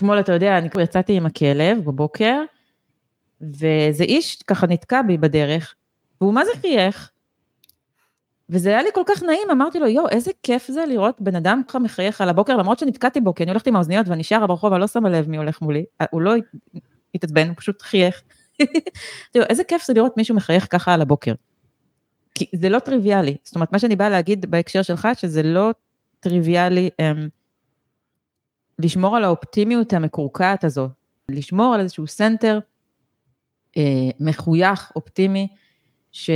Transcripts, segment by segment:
אתמול, אתה יודע, אני כבר יצאתי עם הכלב בבוקר, ואיזה איש ככה נתקע בי בדרך, והוא מה זה חייך? וזה היה לי כל כך נעים, אמרתי לו, יואו, איזה כיף זה לראות בן אדם ככה מחייך על הבוקר, למרות שנתקעתי בו, כי אני הולכת עם האוזניות ואני שרה ברחוב, אני לא שמה לב מי הולך מולי, הוא לא התעצבן, הוא פשוט חייך. תראו, איזה כיף זה לראות מישהו מחייך ככה על הבוקר. כי זה לא טריוויאלי, זאת אומרת, מה שאני באה להגיד בהקשר שלך, שזה לא טריוויאלי אמ, לשמור על האופטימיות המקורקעת הזו, לשמור על איזשהו center אה, מחוייך, אופטימי, ש...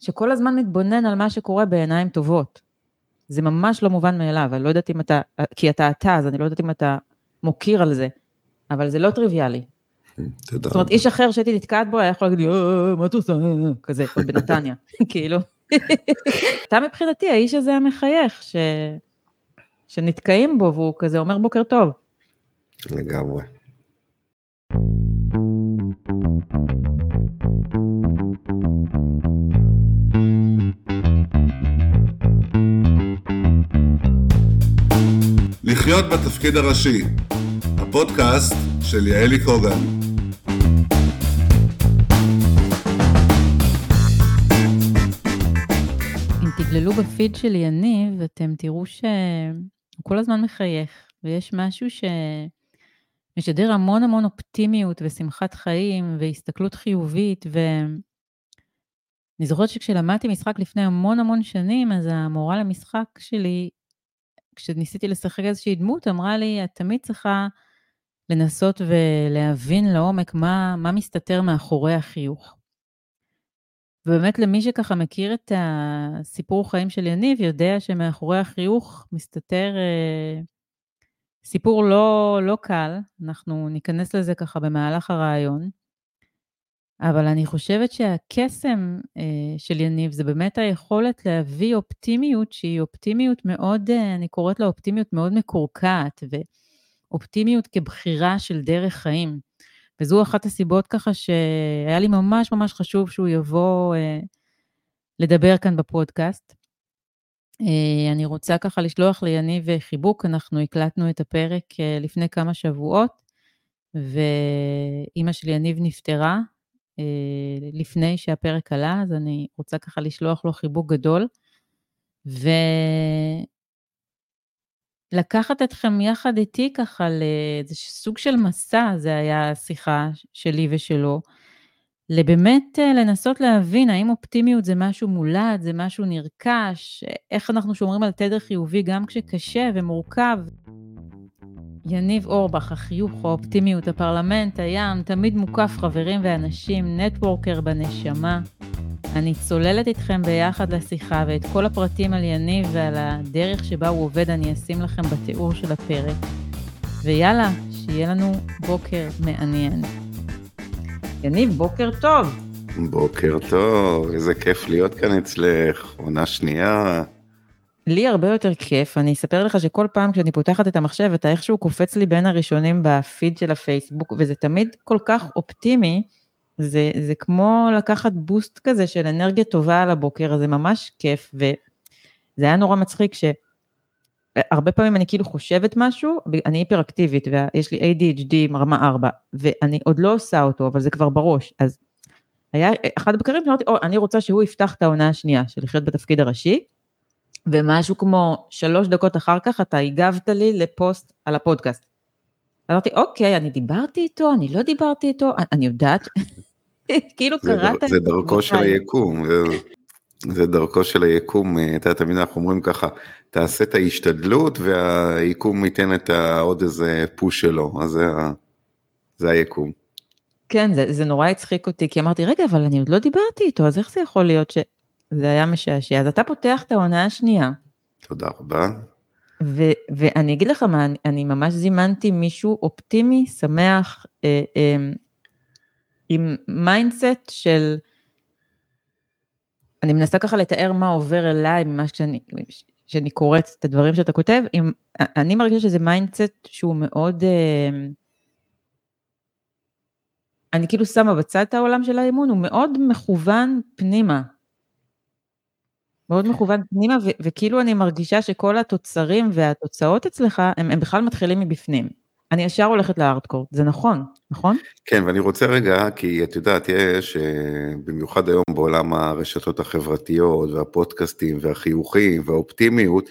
שכל הזמן מתבונן על מה שקורה בעיניים טובות. זה ממש לא מובן מאליו, אני לא יודעת אם אתה, כי אתה אתה, אז אני לא יודעת אם אתה מוקיר על זה, אבל זה לא טריוויאלי. תודה. זאת אומרת, איש אחר שהייתי נתקעת בו היה יכול להגיד לי, אה, מה את עושה? כזה, בנתניה, כאילו. אתה מבחינתי האיש הזה המחייך, ש... שנתקעים בו, והוא כזה אומר בוקר טוב. לגמרי. לחיות בתפקיד הראשי, הפודקאסט של יעלי קוגן. אם תגללו בפיד של יניב, אתם תראו שהוא כל הזמן מחייך, ויש משהו שמשדר המון המון אופטימיות ושמחת חיים והסתכלות חיובית, ואני זוכרת שכשלמדתי משחק לפני המון המון שנים, אז המורה למשחק שלי כשניסיתי לשחק איזושהי דמות, אמרה לי, את תמיד צריכה לנסות ולהבין לעומק מה, מה מסתתר מאחורי החיוך. ובאמת למי שככה מכיר את הסיפור חיים של יניב, יודע שמאחורי החיוך מסתתר אה, סיפור לא, לא קל, אנחנו ניכנס לזה ככה במהלך הרעיון. אבל אני חושבת שהקסם אה, של יניב זה באמת היכולת להביא אופטימיות שהיא אופטימיות מאוד, אה, אני קוראת לה אופטימיות מאוד מקורקעת, ואופטימיות כבחירה של דרך חיים. וזו אחת הסיבות ככה שהיה לי ממש ממש חשוב שהוא יבוא אה, לדבר כאן בפודקאסט. אה, אני רוצה ככה לשלוח ליניב חיבוק, אנחנו הקלטנו את הפרק אה, לפני כמה שבועות, ואימא של יניב נפטרה, אה, לפני שהפרק עלה, אז אני רוצה ככה לשלוח לו חיבוק גדול. ולקחת אתכם יחד איתי ככה לאיזה סוג של מסע, זה היה השיחה שלי ושלו, לבאמת אה, לנסות להבין האם אופטימיות זה משהו מולד, זה משהו נרכש, איך אנחנו שומרים על תדר חיובי גם כשקשה ומורכב. יניב אורבך, החיוך, האופטימיות, הפרלמנט, הים, תמיד מוקף חברים ואנשים, נטוורקר בנשמה. אני צוללת איתכם ביחד לשיחה, ואת כל הפרטים על יניב ועל הדרך שבה הוא עובד אני אשים לכם בתיאור של הפרק. ויאללה, שיהיה לנו בוקר מעניין. יניב, בוקר טוב. בוקר טוב, איזה כיף להיות כאן אצלך, עונה שנייה. לי הרבה יותר כיף, אני אספר לך שכל פעם כשאני פותחת את המחשב, אתה איכשהו קופץ לי בין הראשונים בפיד של הפייסבוק, וזה תמיד כל כך אופטימי, זה, זה כמו לקחת בוסט כזה של אנרגיה טובה על הבוקר, זה ממש כיף, וזה היה נורא מצחיק שהרבה פעמים אני כאילו חושבת משהו, אני היפראקטיבית, ויש לי ADHD רמה 4, ואני עוד לא עושה אותו, אבל זה כבר בראש, אז היה אחד הבקרים שאמרתי, או, אני רוצה שהוא יפתח את העונה השנייה של לחיות בתפקיד הראשי, ומשהו כמו שלוש דקות אחר כך אתה הגבת לי לפוסט על הפודקאסט. אמרתי, אוקיי, אני דיברתי איתו, אני לא דיברתי איתו, אני יודעת, כאילו קראת... זה דרכו של היקום, זה דרכו של היקום, אתה תמיד אנחנו אומרים ככה, תעשה את ההשתדלות והיקום ייתן את עוד איזה push שלו, אז זה, זה היקום. כן, זה, זה נורא הצחיק אותי, כי אמרתי, רגע, אבל אני עוד לא דיברתי איתו, אז איך זה יכול להיות ש... זה היה משעשע. אז אתה פותח את העונה השנייה. תודה רבה. ו- ואני אגיד לך מה, אני, אני ממש זימנתי מישהו אופטימי, שמח, אה, אה, עם mindset של... אני מנסה ככה לתאר מה עובר אליי ממה שאני, שאני קוראת את הדברים שאתה כותב, עם, אני מרגישה שזה mindset שהוא מאוד... אה, אני כאילו שמה בצד את העולם של האימון, הוא מאוד מכוון פנימה. מאוד מכוון פנימה, ו- וכאילו אני מרגישה שכל התוצרים והתוצאות אצלך, הם, הם בכלל מתחילים מבפנים. אני ישר הולכת לארטקור, זה נכון, נכון? כן, ואני רוצה רגע, כי את יודעת, יש, במיוחד היום בעולם הרשתות החברתיות והפודקאסטים והחיוכים והאופטימיות,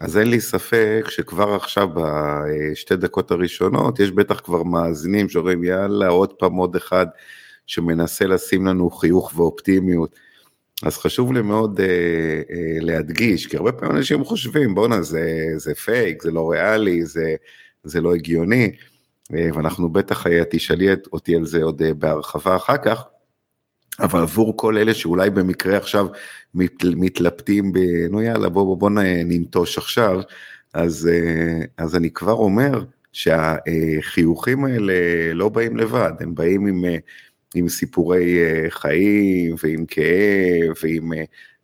אז אין לי ספק שכבר עכשיו בשתי דקות הראשונות, יש בטח כבר מאזינים שאומרים יאללה עוד פעם עוד אחד שמנסה לשים לנו חיוך ואופטימיות. אז חשוב לי מאוד אה, אה, להדגיש, כי הרבה פעמים אנשים חושבים בואנה זה, זה פייק, זה לא ריאלי, זה, זה לא הגיוני, אה, ואנחנו בטח, אה, תשאלי אותי על זה עוד אה, בהרחבה אחר כך, אבל עבור כל אלה שאולי במקרה עכשיו מת, מתלבטים ב... נו יאללה בוא בוא, בוא ננטוש עכשיו, אז, אה, אז אני כבר אומר שהחיוכים האלה לא באים לבד, הם באים עם, אה, עם סיפורי אה, חיים ועם כאב ועם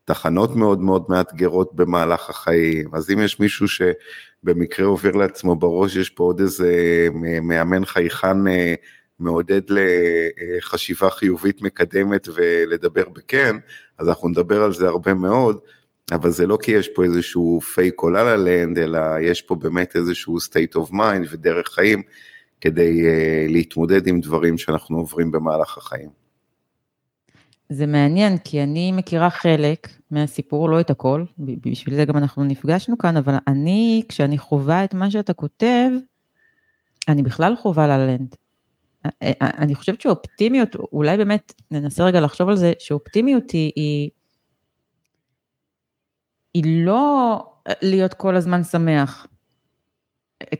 תחנות מאוד מאוד מאתגרות במהלך החיים, אז אם יש מישהו שבמקרה עובר לעצמו בראש, יש פה עוד איזה מאמן חייכן מעודד לחשיבה חיובית מקדמת ולדבר בכן, אז אנחנו נדבר על זה הרבה מאוד, אבל זה לא כי יש פה איזשהו פייק או לה לנד, אלא יש פה באמת איזשהו state of mind ודרך חיים כדי uh, להתמודד עם דברים שאנחנו עוברים במהלך החיים. זה מעניין, כי אני מכירה חלק מהסיפור, לא את הכל, בשביל זה גם אנחנו נפגשנו כאן, אבל אני, כשאני חווה את מה שאתה כותב, אני בכלל חווה ללנד. אני חושבת שאופטימיות, אולי באמת ננסה רגע לחשוב על זה, שאופטימיות היא, היא, היא לא להיות כל הזמן שמח.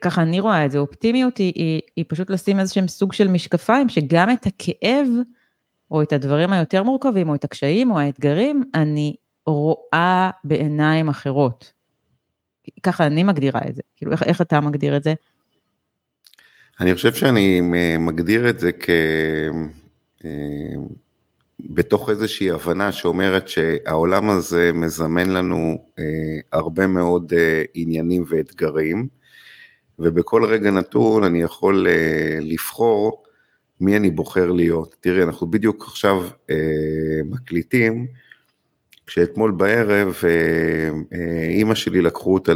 ככה אני רואה את זה, אופטימיות היא, היא, היא פשוט לשים איזשהם סוג של משקפיים, שגם את הכאב, או את הדברים היותר מורכבים, או את הקשיים, או האתגרים, אני רואה בעיניים אחרות. ככה אני מגדירה את זה, כאילו איך, איך אתה מגדיר את זה? אני חושב שאני מגדיר את זה כ... אה, בתוך איזושהי הבנה שאומרת שהעולם הזה מזמן לנו אה, הרבה מאוד אה, עניינים ואתגרים, ובכל רגע נתון אני יכול לבחור מי אני בוחר להיות. תראי, אנחנו בדיוק עכשיו מקליטים, כשאתמול בערב אה, אה, אימא שלי לקחו אותה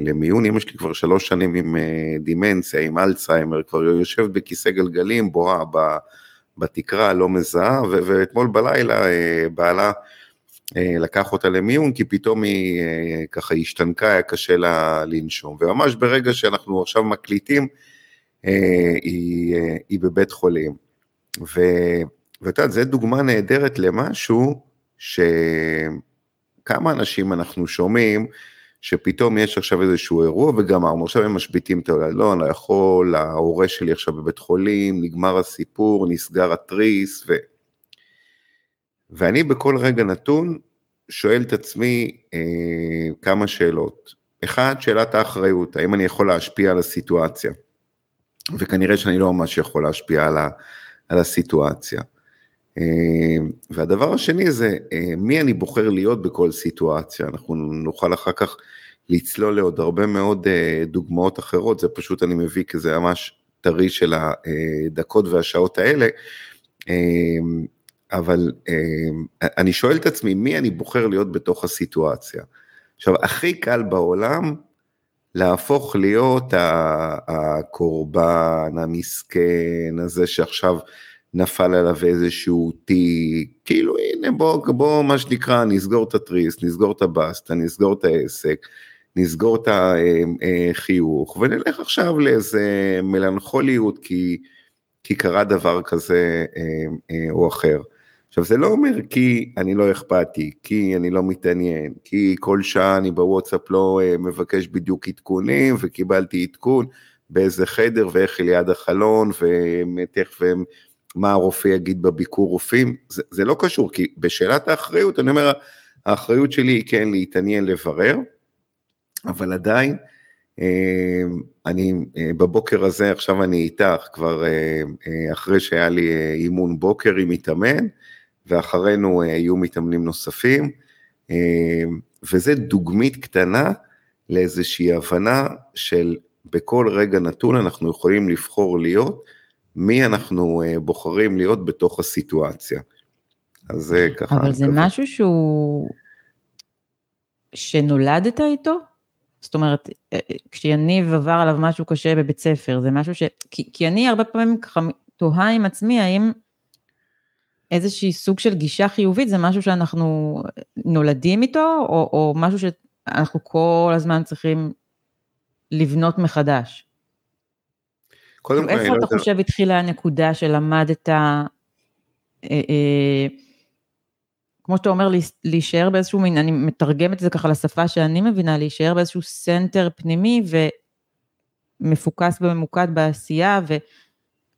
למיון, אימא שלי כבר שלוש שנים עם אה, דימנציה, עם אלצהיימר, כבר יושבת בכיסא גלגלים, בוהה בתקרה, לא מזהה, ואתמול בלילה בעלה לקח אותה למיון, כי פתאום היא ככה השתנקה, היה קשה לה לנשום, וממש ברגע שאנחנו עכשיו מקליטים, היא, היא בבית חולים. ואת יודעת, זו דוגמה נהדרת למשהו, שכמה אנשים אנחנו שומעים שפתאום יש עכשיו איזשהו אירוע וגמרנו, עכשיו הם משביתים את העולם, לא, אני לא יכול, ההורה שלי עכשיו בבית חולים, נגמר הסיפור, נסגר התריס, ו... ואני בכל רגע נתון שואל את עצמי אה, כמה שאלות. אחד, שאלת האחריות, האם אני יכול להשפיע על הסיטואציה? וכנראה שאני לא ממש יכול להשפיע על, ה, על הסיטואציה. אה, והדבר השני זה אה, מי אני בוחר להיות בכל סיטואציה, אנחנו נוכל אחר כך לצלול לעוד הרבה מאוד אה, דוגמאות אחרות, זה פשוט אני מביא כי זה ממש טרי של הדקות והשעות האלה, אבל אני שואל את עצמי מי אני בוחר להיות בתוך הסיטואציה. עכשיו הכי קל בעולם להפוך להיות הקורבן המסכן הזה שעכשיו נפל עליו איזשהו תיק, כאילו הנה בוא, בוא מה שנקרא נסגור את התריס, נסגור את הבסטה, נסגור את העסק, נסגור את החיוך ונלך עכשיו לאיזה מלנכוליות כי, כי קרה דבר כזה אה, אה, או אחר. עכשיו זה לא אומר כי אני לא אכפתי, כי אני לא מתעניין, כי כל שעה אני בוואטסאפ לא אה, מבקש בדיוק עדכונים וקיבלתי עדכון באיזה חדר ואיך ליד החלון ותכף מה הרופא יגיד בביקור רופאים, זה, זה לא קשור, כי בשאלת האחריות, אני אומר, האחריות שלי היא כן להתעניין, לברר, אבל עדיין, אה, אני אה, בבוקר הזה, עכשיו אני איתך, כבר אחרי שהיה לי אימון בוקר עם מתאמן, ואחרינו יהיו מתאמנים נוספים, וזה דוגמית קטנה לאיזושהי הבנה של בכל רגע נתון אנחנו יכולים לבחור להיות מי אנחנו אה, בוחרים להיות בתוך הסיטואציה. אז זה ככה. אבל זה דבר. משהו שהוא, שנולדת איתו? זאת אומרת, אה, כשיניב עבר עליו משהו קשה בבית ספר, זה משהו ש... כי, כי אני הרבה פעמים ככה תוהה עם עצמי, האם איזושהי סוג של גישה חיובית זה משהו שאנחנו נולדים איתו, או, או משהו שאנחנו כל הזמן צריכים לבנות מחדש? קודם כל, איפה אתה יודע... חושב התחילה הנקודה שלמדת, אה, אה, כמו שאתה אומר, להישאר באיזשהו מין, אני מתרגמת את זה ככה לשפה שאני מבינה, להישאר באיזשהו center פנימי ומפוקס וממוקד בעשייה,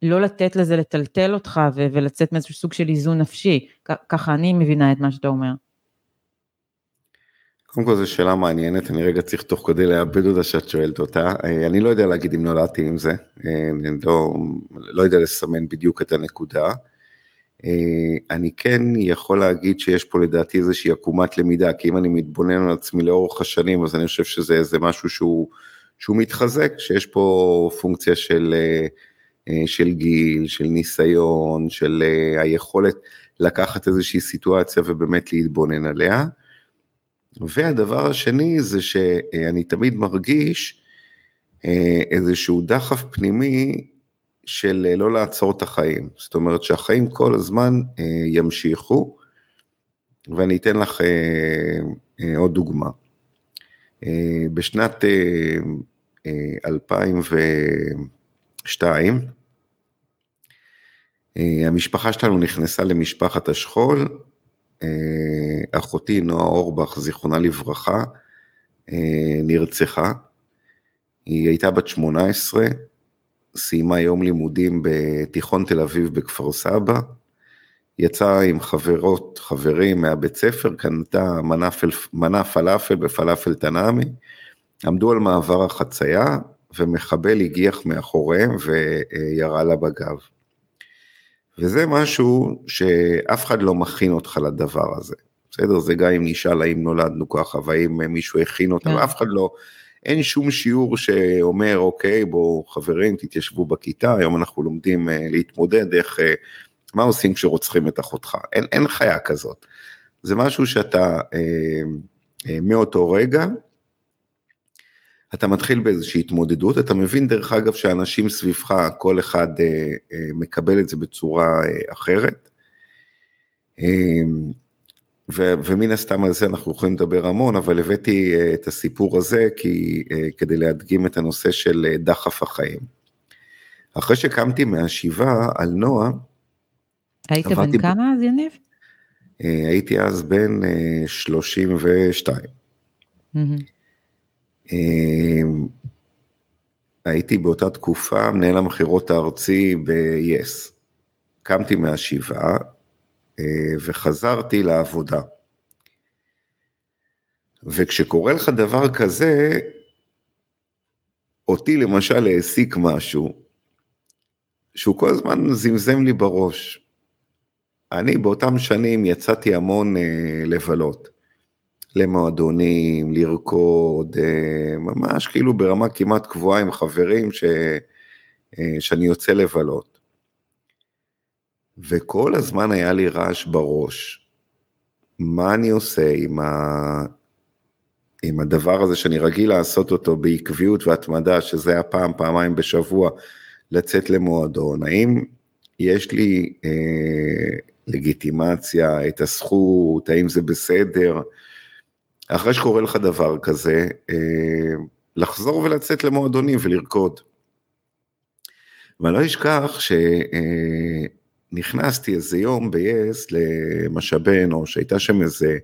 ולא לתת לזה לטלטל אותך ולצאת מאיזשהו סוג של איזון נפשי. ככה אני מבינה את מה שאתה אומר. קודם כל זו שאלה מעניינת, אני רגע צריך תוך כדי לאבד אותה שאת שואלת אותה. אה, אני לא יודע להגיד אם נולדתי עם זה, אה, אני לא, לא יודע לסמן בדיוק את הנקודה. אה, אני כן יכול להגיד שיש פה לדעתי איזושהי עקומת למידה, כי אם אני מתבונן על עצמי לאורך השנים, אז אני חושב שזה איזה משהו שהוא, שהוא מתחזק, שיש פה פונקציה של, של גיל, של ניסיון, של היכולת לקחת איזושהי סיטואציה ובאמת להתבונן עליה. והדבר השני זה שאני תמיד מרגיש אה, איזשהו דחף פנימי של לא לעצור את החיים. זאת אומרת שהחיים כל הזמן אה, ימשיכו, ואני אתן לך אה, עוד דוגמה. בשנת 2002, המשפחה שלנו נכנסה למשפחת השכול, אה, אחותי נועה אורבך, זיכרונה לברכה, אה, נרצחה. היא הייתה בת 18, סיימה יום לימודים בתיכון תל אביב בכפר סבא, יצאה עם חברות, חברים מהבית ספר, קנתה מנה פלאפל בפלאפל תנעמי, עמדו על מעבר החצייה, ומחבל הגיח מאחוריהם וירה לה בגב. וזה משהו שאף אחד לא מכין אותך לדבר הזה. בסדר? זה גם אם נשאל האם נולדנו ככה, והאם מישהו הכין אותנו, כן. אף אחד לא, אין שום שיעור שאומר, אוקיי, בואו חברים, תתיישבו בכיתה, היום אנחנו לומדים אה, להתמודד, איך, אה, מה עושים כשרוצחים את אחותך? אין, אין חיה כזאת. זה משהו שאתה, אה, אה, מאותו רגע, אתה מתחיל באיזושהי התמודדות, אתה מבין דרך אגב שאנשים סביבך, כל אחד אה, אה, מקבל את זה בצורה אה, אחרת. אה, ו, ומן הסתם על זה אנחנו יכולים לדבר המון, אבל הבאתי אה, את הסיפור הזה כי, אה, כדי להדגים את הנושא של אה, דחף החיים. אחרי שקמתי מהשבעה על נועה, היית בן כמה אז יניב? אה, הייתי אז בן אה, 32. Mm-hmm. אמ, הייתי באותה תקופה מנהל המכירות הארצי ב-yes. קמתי מהשבעה אה, וחזרתי לעבודה. וכשקורה לך דבר כזה, אותי למשל העסיק משהו, שהוא כל הזמן זמזם לי בראש. אני באותם שנים יצאתי המון אה, לבלות. למועדונים, לרקוד, אה, ממש כאילו ברמה כמעט קבועה עם חברים ש... אה, שאני יוצא לבלות. וכל הזמן היה לי רעש בראש. מה אני עושה עם, ה... עם הדבר הזה שאני רגיל לעשות אותו בעקביות והתמדה, שזה היה פעם, פעמיים בשבוע, לצאת למועדון? האם יש לי אה, לגיטימציה, את הזכות, האם זה בסדר? אחרי שקורה לך דבר כזה, אה, לחזור ולצאת למועדונים ולרקוד. ואני לא אשכח שנכנסתי איזה יום ב-yes למשאבי אנוש, הייתה שם איזה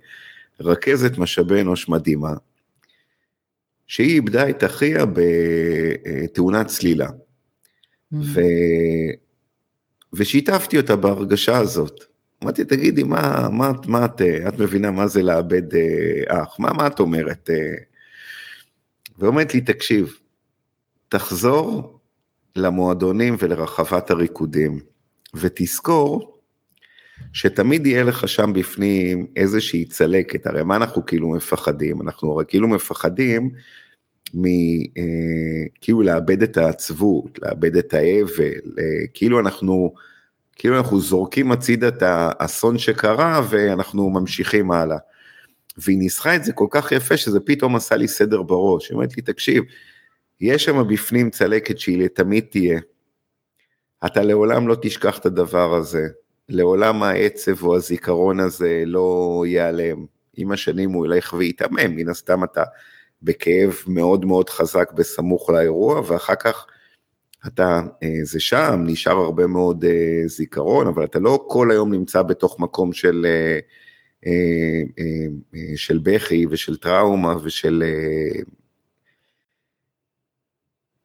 רכזת משאבי אנוש מדהימה, שהיא איבדה את אחיה בתאונת צלילה. Mm. ו... ושיתפתי אותה בהרגשה הזאת. אמרתי, תגידי, מה, מה, מה את, את מבינה מה זה לאבד אה, אח? מה, מה את אומרת? אה? ואומרת לי, תקשיב, תחזור למועדונים ולרחבת הריקודים, ותזכור שתמיד יהיה לך שם בפנים איזושהי צלקת, הרי מה אנחנו כאילו מפחדים? אנחנו הרי כאילו מפחדים מ... אה, כאילו לאבד את העצבות, לאבד את האבל, כאילו אנחנו... כאילו אנחנו זורקים הצידה את האסון שקרה ואנחנו ממשיכים הלאה. והיא ניסחה את זה כל כך יפה שזה פתאום עשה לי סדר בראש. היא אומרת לי, תקשיב, יש שם בפנים צלקת שהיא לתמיד תהיה. אתה לעולם לא תשכח את הדבר הזה. לעולם העצב או הזיכרון הזה לא ייעלם. עם השנים הוא ילך ויתעמם, מן הסתם אתה בכאב מאוד מאוד חזק בסמוך לאירוע, ואחר כך אתה, אה, זה שם, נשאר הרבה מאוד אה, זיכרון, אבל אתה לא כל היום נמצא בתוך מקום של, אה, של בכי ושל טראומה ושל...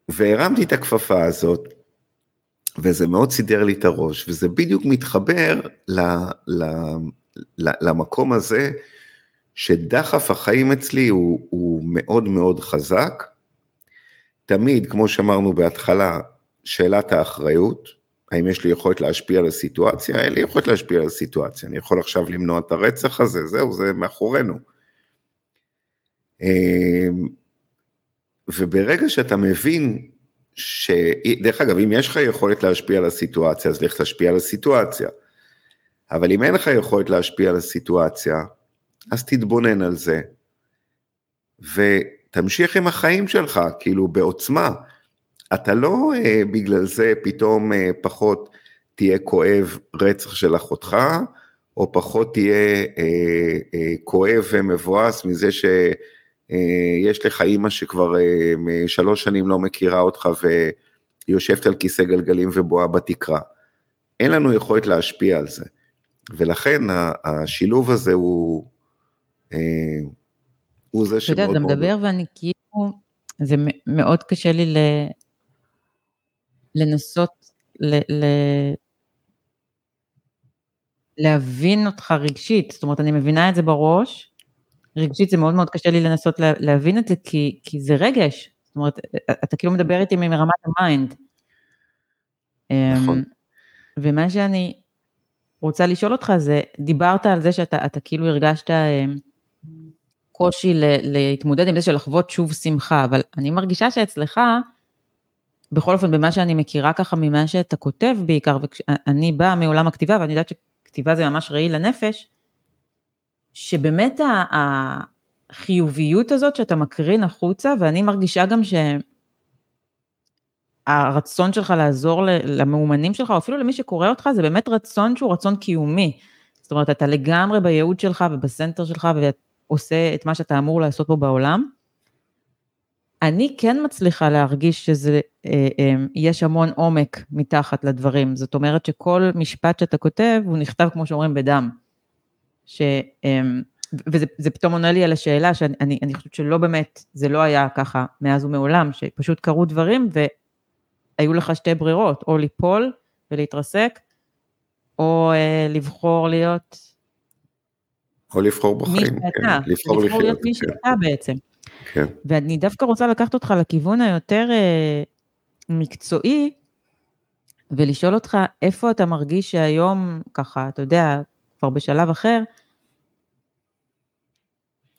והרמתי את הכפפה הזאת, וזה מאוד סידר לי את הראש, וזה בדיוק מתחבר ל, ל, ל, למקום הזה, שדחף החיים אצלי הוא, הוא מאוד מאוד חזק. תמיד, כמו שאמרנו בהתחלה, שאלת האחריות, האם יש לי יכולת להשפיע על הסיטואציה? אין לי יכולת להשפיע על הסיטואציה, אני יכול עכשיו למנוע את הרצח הזה, זהו, זה מאחורינו. אמ, וברגע שאתה מבין ש... דרך אגב, אם יש לך יכולת להשפיע על הסיטואציה, אז לך תשפיע על הסיטואציה. אבל אם אין לך יכולת להשפיע על הסיטואציה, אז תתבונן על זה. ותמשיך עם החיים שלך, כאילו בעוצמה. אתה לא אה, בגלל זה פתאום אה, פחות תהיה כואב רצח של אחותך, או פחות תהיה אה, אה, כואב ומבואס מזה ש... אה, לך אימא שכבר אה, שלוש שנים לא מכירה אותך והיא יושבת על כיסא גלגלים ובואה בתקרה. אין לנו יכולת להשפיע על זה. ולכן השילוב הזה הוא, אה, הוא זה שמאוד מאוד... אתה יודע, אתה מדבר ואני כאילו, זה מאוד קשה לי ל... לנסות ל... ל... להבין אותך רגשית, זאת אומרת, אני מבינה את זה בראש, רגשית זה מאוד מאוד קשה לי לנסות לה, להבין את זה, כי, כי זה רגש. זאת אומרת, אתה כאילו מדבר איתי מרמת ה mind. נכון. אמ, ומה שאני רוצה לשאול אותך זה, דיברת על זה שאתה כאילו הרגשת אמ, קושי להתמודד עם זה של לחוות שוב שמחה, אבל אני מרגישה שאצלך, בכל אופן, במה שאני מכירה ככה ממה שאתה כותב בעיקר, ואני באה מעולם הכתיבה, ואני יודעת שכתיבה זה ממש רעיל לנפש, שבאמת החיוביות הזאת שאתה מקרין החוצה, ואני מרגישה גם שהרצון שלך לעזור למאומנים שלך, או אפילו למי שקורא אותך, זה באמת רצון שהוא רצון קיומי. זאת אומרת, אתה לגמרי בייעוד שלך ובסנטר שלך, ועושה את מה שאתה אמור לעשות פה בעולם. אני כן מצליחה להרגיש שזה, אה, אה, יש המון עומק מתחת לדברים. זאת אומרת שכל משפט שאתה כותב, הוא נכתב, כמו שאומרים, בדם. ש... אמ, וזה פתאום עונה לי על השאלה שאני אני, אני חושבת שלא באמת, זה לא היה ככה מאז ומעולם, שפשוט קרו דברים והיו לך שתי ברירות, או ליפול ולהתרסק, או אה, לבחור להיות... או לבחור בחיים, מי שאתה, כן, לבחור, לבחור להיות מי כן. שאתה בעצם. כן. ואני דווקא רוצה לקחת אותך לכיוון היותר אה, מקצועי, ולשאול אותך איפה אתה מרגיש שהיום, ככה, אתה יודע, כבר בשלב אחר,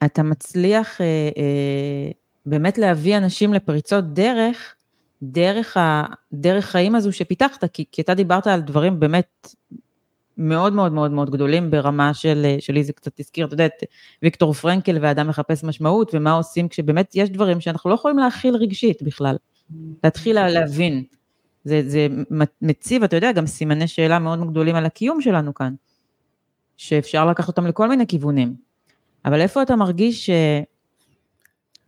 אתה מצליח אה, אה, באמת להביא אנשים לפריצות דרך, דרך, ה, דרך חיים הזו שפיתחת, כי, כי אתה דיברת על דברים באמת מאוד מאוד מאוד מאוד גדולים ברמה של, שלי זה קצת הזכיר, אתה יודע, את ויקטור פרנקל ואדם מחפש משמעות, ומה עושים כשבאמת יש דברים שאנחנו לא יכולים להכיל רגשית בכלל, להתחיל להבין. זה, זה מציב, אתה יודע, גם סימני שאלה מאוד גדולים על הקיום שלנו כאן. שאפשר לקחת אותם לכל מיני כיוונים. אבל איפה אתה מרגיש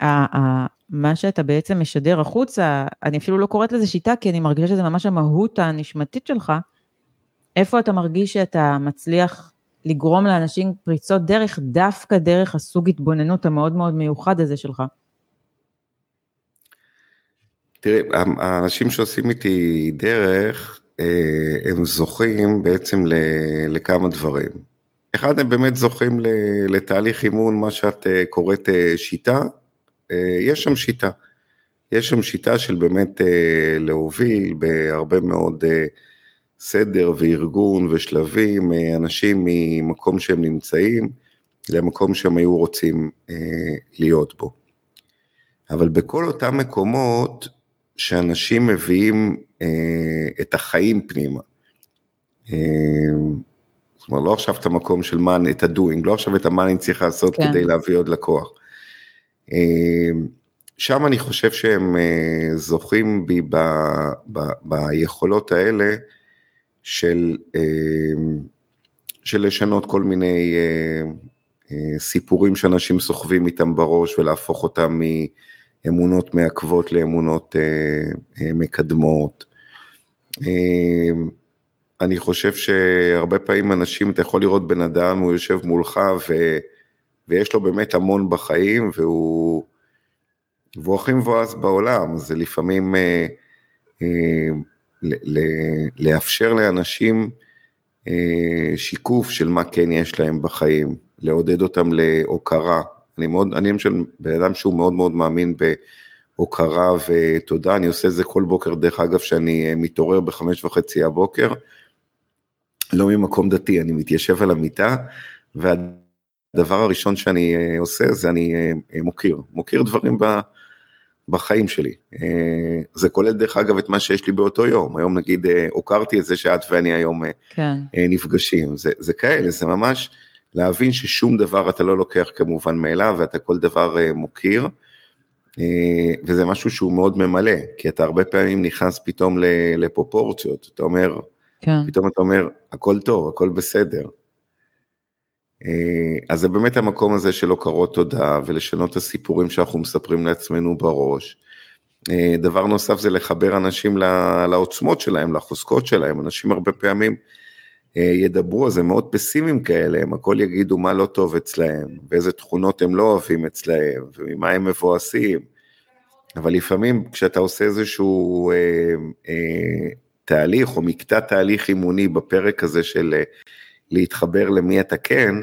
שמה שאתה בעצם משדר החוצה, אני אפילו לא קוראת לזה שיטה, כי אני מרגישה שזה ממש המהות הנשמתית שלך, איפה אתה מרגיש שאתה מצליח לגרום לאנשים פריצות דרך, דווקא דרך הסוג התבוננות המאוד מאוד מיוחד הזה שלך? תראי, האנשים שעושים איתי דרך, אה, הם זוכים בעצם לכמה דברים. אחד הם באמת זוכים לתהליך אימון, מה שאת אה, קוראת אה, שיטה, יש שם שיטה. יש שם שיטה של באמת להוביל בהרבה מאוד סדר וארגון ושלבים, אנשים ממקום שהם נמצאים למקום שהם היו רוצים להיות בו. אבל בכל אותם מקומות שאנשים מביאים את החיים פנימה, זאת אומרת, לא עכשיו את המקום של מה, את הדוינג, לא עכשיו את המה אני צריך לעשות כן. כדי להביא עוד לקוח. שם אני חושב שהם זוכים בי ב, ב, ביכולות האלה של, של לשנות כל מיני סיפורים שאנשים סוחבים איתם בראש ולהפוך אותם מאמונות מעכבות לאמונות מקדמות. אני חושב שהרבה פעמים אנשים, אתה יכול לראות בן אדם, הוא יושב מולך ו, ויש לו באמת המון בחיים והוא, והוא הכי מבואס בעולם, זה לפעמים אה, אה, לאפשר לאנשים אה, שיקוף של מה כן יש להם בחיים, לעודד אותם להוקרה. אני מאוד, אני למשל בן אדם שהוא מאוד מאוד מאמין בהוקרה ותודה, אני עושה את זה כל בוקר, דרך אגב, שאני מתעורר בחמש וחצי הבוקר, לא ממקום דתי, אני מתיישב על המיטה, והדבר הראשון שאני אה, עושה זה אני אה, אה, מוקיר, מוקיר דברים בחיים שלי. זה כולל דרך אגב את מה שיש לי באותו יום, היום נגיד הוקרתי את זה שאת ואני היום כן. נפגשים, זה, זה כאלה, זה ממש להבין ששום דבר אתה לא לוקח כמובן מאליו ואתה כל דבר מוקיר. וזה משהו שהוא מאוד ממלא, כי אתה הרבה פעמים נכנס פתאום לפרופורציות, אתה אומר, כן. פתאום אתה אומר, הכל טוב, הכל בסדר. אה, אז זה באמת המקום הזה של הוקרות תודה ולשנות את הסיפורים שאנחנו מספרים לעצמנו בראש. אה, דבר נוסף זה לחבר אנשים לעוצמות שלהם, לחוזקות שלהם, אנשים הרבה פעמים אה, ידברו, זה מאוד פסימיים כאלה, הם הכל יגידו מה לא טוב אצלהם, ואיזה תכונות הם לא אוהבים אצלהם, וממה הם מבואסים. אבל לפעמים כשאתה עושה איזשהו אה, אה, תהליך או מקטע תהליך אימוני בפרק הזה של אה, להתחבר למי אתה כן,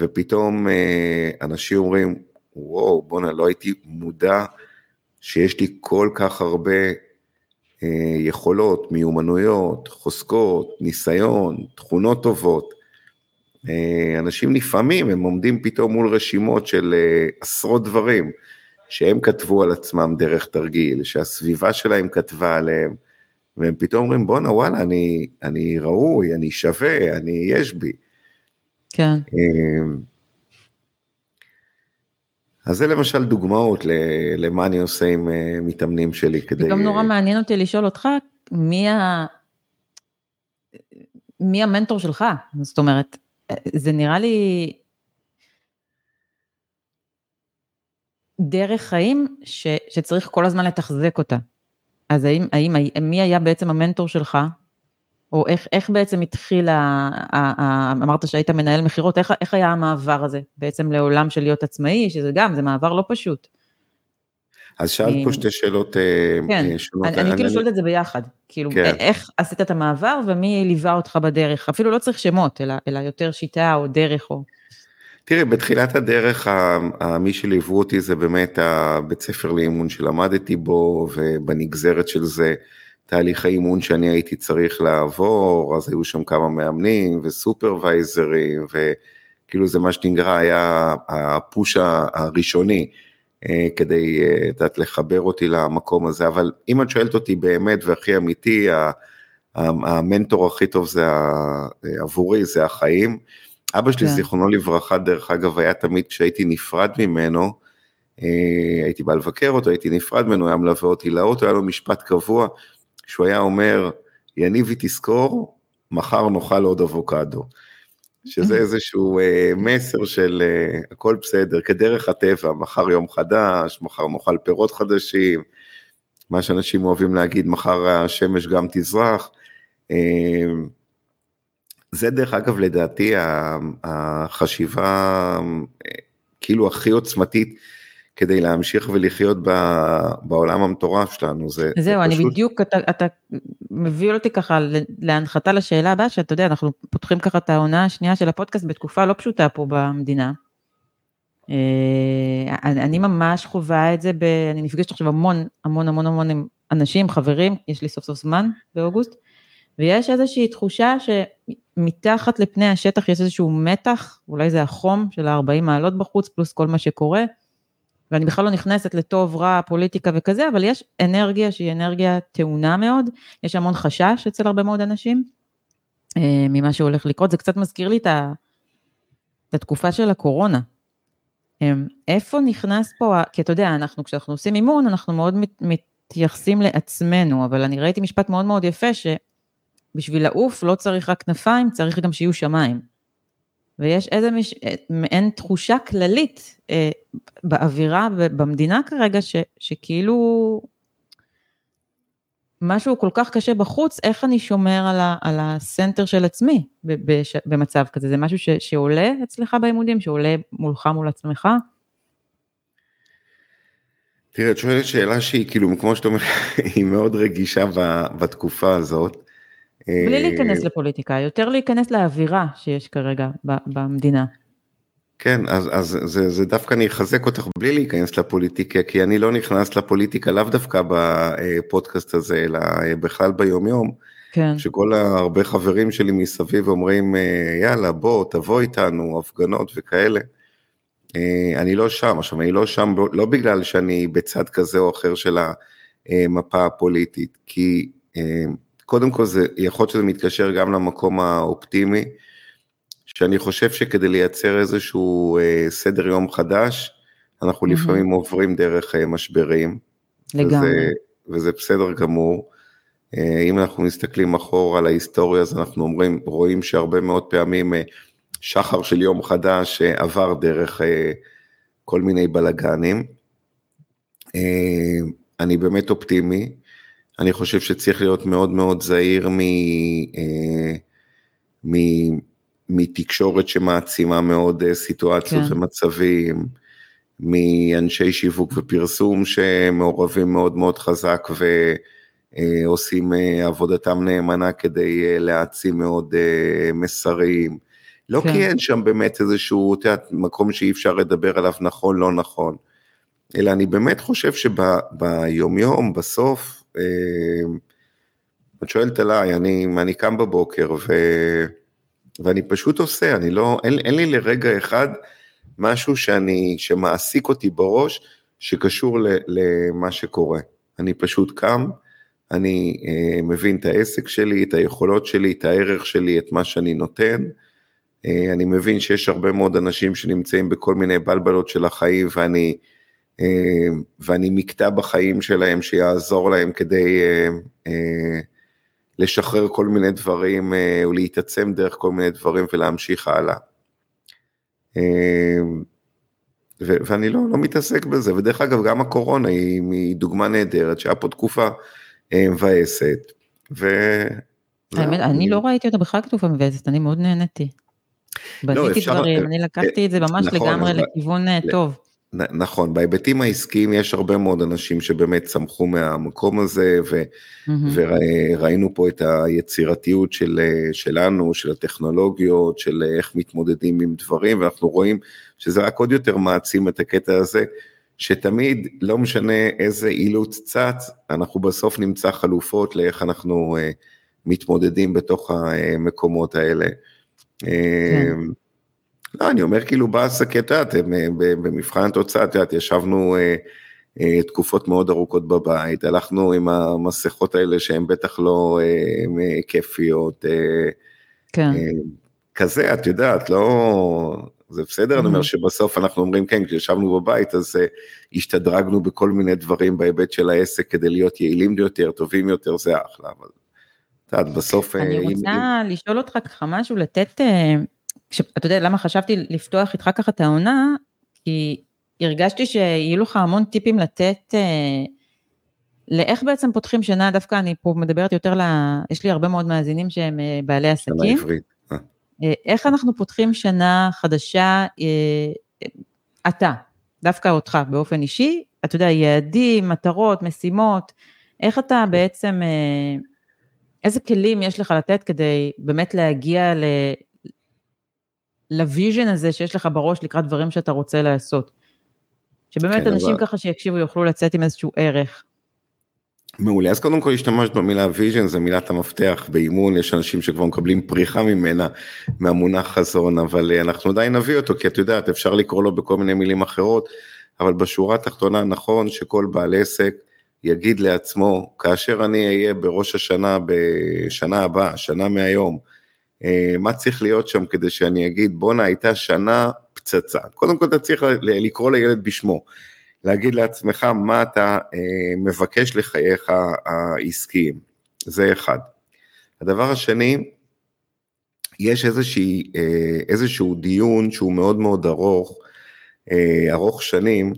ופתאום אה, אנשים אומרים, וואו, בואנה, לא הייתי מודע שיש לי כל כך הרבה אה, יכולות, מיומנויות, חוזקות, ניסיון, תכונות טובות. אנשים לפעמים, הם עומדים פתאום מול רשימות של עשרות דברים שהם כתבו על עצמם דרך תרגיל, שהסביבה שלהם כתבה עליהם, והם פתאום אומרים, בואנה, וואלה, אני, אני ראוי, אני שווה, אני, יש בי. כן. אמ, אז זה למשל דוגמאות למה אני עושה עם אה, מתאמנים שלי כדי... גם נורא מעניין אותי לשאול אותך, מי, ה... מי המנטור שלך? זאת אומרת, זה נראה לי דרך חיים ש... שצריך כל הזמן לתחזק אותה. אז האם, האם, מי היה בעצם המנטור שלך? או איך, איך בעצם התחיל, ה, ה, ה, אמרת שהיית מנהל מכירות, איך, איך היה המעבר הזה בעצם לעולם של להיות עצמאי, שזה גם, זה מעבר לא פשוט. אז שאלת פה שתי שאלות אה, כן, אה, שונות. אני, אני, אני כאילו שואלת את זה ביחד, כאילו, כן. איך עשית את המעבר ומי ליווה אותך בדרך, אפילו לא צריך שמות, אלא, אלא יותר שיטה או דרך או... תראי, בתחילת הדרך, מי שליוו אותי זה באמת הבית ספר לאימון שלמדתי בו, ובנגזרת של זה תהליך האימון שאני הייתי צריך לעבור, אז היו שם כמה מאמנים וסופרוויזרים, וכאילו זה מה שנגרע היה הפוש הראשוני. אה, כדי, אה, את יודעת, לחבר אותי למקום הזה, אבל אם את שואלת אותי באמת והכי אמיתי, המנטור הכי טוב זה עבורי, זה החיים. אבא שלי, כן. זיכרונו לברכה, דרך אגב, היה תמיד כשהייתי נפרד ממנו, אה, הייתי בא לבקר אותו, הייתי נפרד ממנו, היה מלווה אותי לאוטו, היה לו משפט קבוע, שהוא היה אומר, יניבי תזכור, מחר נאכל עוד אבוקדו. שזה איזשהו אה, מסר של אה, הכל בסדר, כדרך הטבע, מחר יום חדש, מחר נאכל פירות חדשים, מה שאנשים אוהבים להגיד, מחר השמש גם תזרח. זה דרך אגב לדעתי החשיבה כאילו הכי עוצמתית כדי להמשיך ולחיות בעולם המטורף שלנו. זה, זהו, זה אני פשוט... בדיוק, אתה, אתה מביא אותי ככה להנחתה לשאלה הבאה, שאתה יודע, אנחנו פותחים ככה את העונה השנייה של הפודקאסט בתקופה לא פשוטה פה במדינה. אה, אני ממש חווה את זה, ב, אני נפגשת עכשיו המון, המון המון המון עם אנשים, חברים, יש לי סוף סוף זמן באוגוסט, ויש איזושהי תחושה שמתחת לפני השטח יש איזשהו מתח, אולי זה החום של ה-40 מעלות בחוץ, פלוס כל מה שקורה, ואני בכלל לא נכנסת לטוב, רע, פוליטיקה וכזה, אבל יש אנרגיה שהיא אנרגיה טעונה מאוד, יש המון חשש אצל הרבה מאוד אנשים, אה, ממה שהולך לקרות. זה קצת מזכיר לי את, ה, את התקופה של הקורונה. אה, איפה נכנס פה, כי אתה יודע, אנחנו, כשאנחנו עושים אימון, אנחנו מאוד מת, מתייחסים לעצמנו, אבל אני ראיתי משפט מאוד מאוד יפה, שבשביל לעוף לא צריך רק כנפיים, צריך גם שיהיו שמיים. ויש איזה מש... מעין תחושה כללית אה, באווירה במדינה כרגע, ש, שכאילו משהו כל כך קשה בחוץ, איך אני שומר על, ה, על הסנטר של עצמי בש, במצב כזה? זה משהו ש, שעולה אצלך בעימודים, שעולה מולך מול עצמך? תראה, את שואלת שאלה שהיא כאילו, כמו שאתה אומר, היא מאוד רגישה בתקופה הזאת. בלי אה, להיכנס לפוליטיקה, יותר להיכנס לאווירה שיש כרגע במדינה. כן, אז, אז זה, זה דווקא אני אחזק אותך בלי להיכנס לפוליטיקה, כי אני לא נכנס לפוליטיקה לאו דווקא בפודקאסט הזה, אלא בכלל ביומיום. כן. שכל הרבה חברים שלי מסביב אומרים, יאללה, בוא, תבוא איתנו, הפגנות וכאלה. אני לא שם, עכשיו אני לא שם לא בגלל שאני בצד כזה או אחר של המפה הפוליטית, כי קודם כל זה, יכול להיות שזה מתקשר גם למקום האופטימי, שאני חושב שכדי לייצר איזשהו אה, סדר יום חדש, אנחנו mm-hmm. לפעמים עוברים דרך אה, משברים. לגמרי. וזה, וזה בסדר גמור. אה, אם אנחנו מסתכלים אחורה על ההיסטוריה, אז אנחנו אומרים, רואים שהרבה מאוד פעמים אה, שחר של יום חדש אה, עבר דרך אה, כל מיני בלגנים. אה, אני באמת אופטימי. אני חושב שצריך להיות מאוד מאוד זהיר מ... אה, מ מתקשורת שמעצימה מאוד אה, סיטואציות כן. ומצבים, מאנשי שיווק ופרסום שמעורבים מאוד מאוד חזק ועושים אה, עבודתם נאמנה כדי להעצים מאוד מסרים. לא כן. כי אין שם באמת איזשהו, את יודעת, מקום שאי אפשר לדבר עליו נכון, לא נכון, אלא אני באמת חושב שביומיום, בסוף, את שואלת עליי, אני, אני קם בבוקר ו, ואני פשוט עושה, אני לא, אין, אין לי לרגע אחד משהו שאני, שמעסיק אותי בראש שקשור ל, למה שקורה. אני פשוט קם, אני אה, מבין את העסק שלי, את היכולות שלי, את הערך שלי, את מה שאני נותן. אה, אני מבין שיש הרבה מאוד אנשים שנמצאים בכל מיני בלבלות של החיים ואני ואני מקטע בחיים שלהם שיעזור להם כדי אה, אה, לשחרר כל מיני דברים ולהתעצם דרך כל מיני דברים ולהמשיך הלאה. ואני לא, לא מתעסק בזה, ודרך אגב גם הקורונה היא, היא דוגמה נהדרת, שהיה פה תקופה מבאסת, ו... האמת, אני לא ראיתי אותה בכלל כתובה מבאסת, אני מאוד נהניתי. לא, בניתי דברים, אני לקחתי את זה ממש נכון, לגמרי לכיוון טוב. נכון, בהיבטים העסקיים יש הרבה מאוד אנשים שבאמת צמחו מהמקום הזה, ו, mm-hmm. וראינו פה את היצירתיות של, שלנו, של הטכנולוגיות, של איך מתמודדים עם דברים, ואנחנו רואים שזה רק עוד יותר מעצים את הקטע הזה, שתמיד, לא משנה איזה אילוץ צץ, אנחנו בסוף נמצא חלופות לאיך אנחנו uh, מתמודדים בתוך המקומות האלה. כן. לא, אני אומר כאילו באסה, כי את יודעת, במבחן התוצאה, את יודעת, ישבנו אה, אה, תקופות מאוד ארוכות בבית, הלכנו עם המסכות האלה שהן בטח לא אה, כיפיות. אה, כן. אה, כזה, את יודעת, לא... זה בסדר, mm-hmm. אני אומר שבסוף אנחנו אומרים, כן, כשישבנו בבית, אז uh, השתדרגנו בכל מיני דברים בהיבט של העסק כדי להיות יעילים יותר, טובים יותר, זה אחלה, אבל את יודעת, בסוף... אני רוצה אם... לשאול אותך ככה משהו, לתת... Uh... אתה יודע למה חשבתי לפתוח איתך ככה את העונה? כי הרגשתי שיהיו לך המון טיפים לתת אה, לאיך בעצם פותחים שנה, דווקא אני פה מדברת יותר ל... יש לי הרבה מאוד מאזינים שהם אה, בעלי עסקים. אה. אה, איך אנחנו פותחים שנה חדשה, אה, אתה, דווקא אותך באופן אישי, אתה יודע, יעדים, מטרות, משימות, איך אתה בעצם, אה, איזה כלים יש לך לתת כדי באמת להגיע ל... ל vision הזה שיש לך בראש לקראת דברים שאתה רוצה לעשות. שבאמת כן, אנשים אבל... ככה שיקשיבו יוכלו לצאת עם איזשהו ערך. מעולה, אז קודם כל השתמשת במילה vision, זה מילת המפתח באימון, יש אנשים שכבר מקבלים פריחה ממנה, מהמונח חזון, אבל אה, אנחנו עדיין נביא אותו, כי את יודעת, אפשר לקרוא לו בכל מיני מילים אחרות, אבל בשורה התחתונה נכון שכל בעל עסק יגיד לעצמו, כאשר אני אהיה בראש השנה בשנה הבאה, שנה מהיום, מה צריך להיות שם כדי שאני אגיד, בואנה, הייתה שנה פצצה. קודם כל אתה צריך לקרוא לילד בשמו, להגיד לעצמך מה אתה אה, מבקש לחייך העסקיים, זה אחד. הדבר השני, יש איזושהי, אה, איזשהו דיון שהוא מאוד מאוד ארוך, ארוך שנים,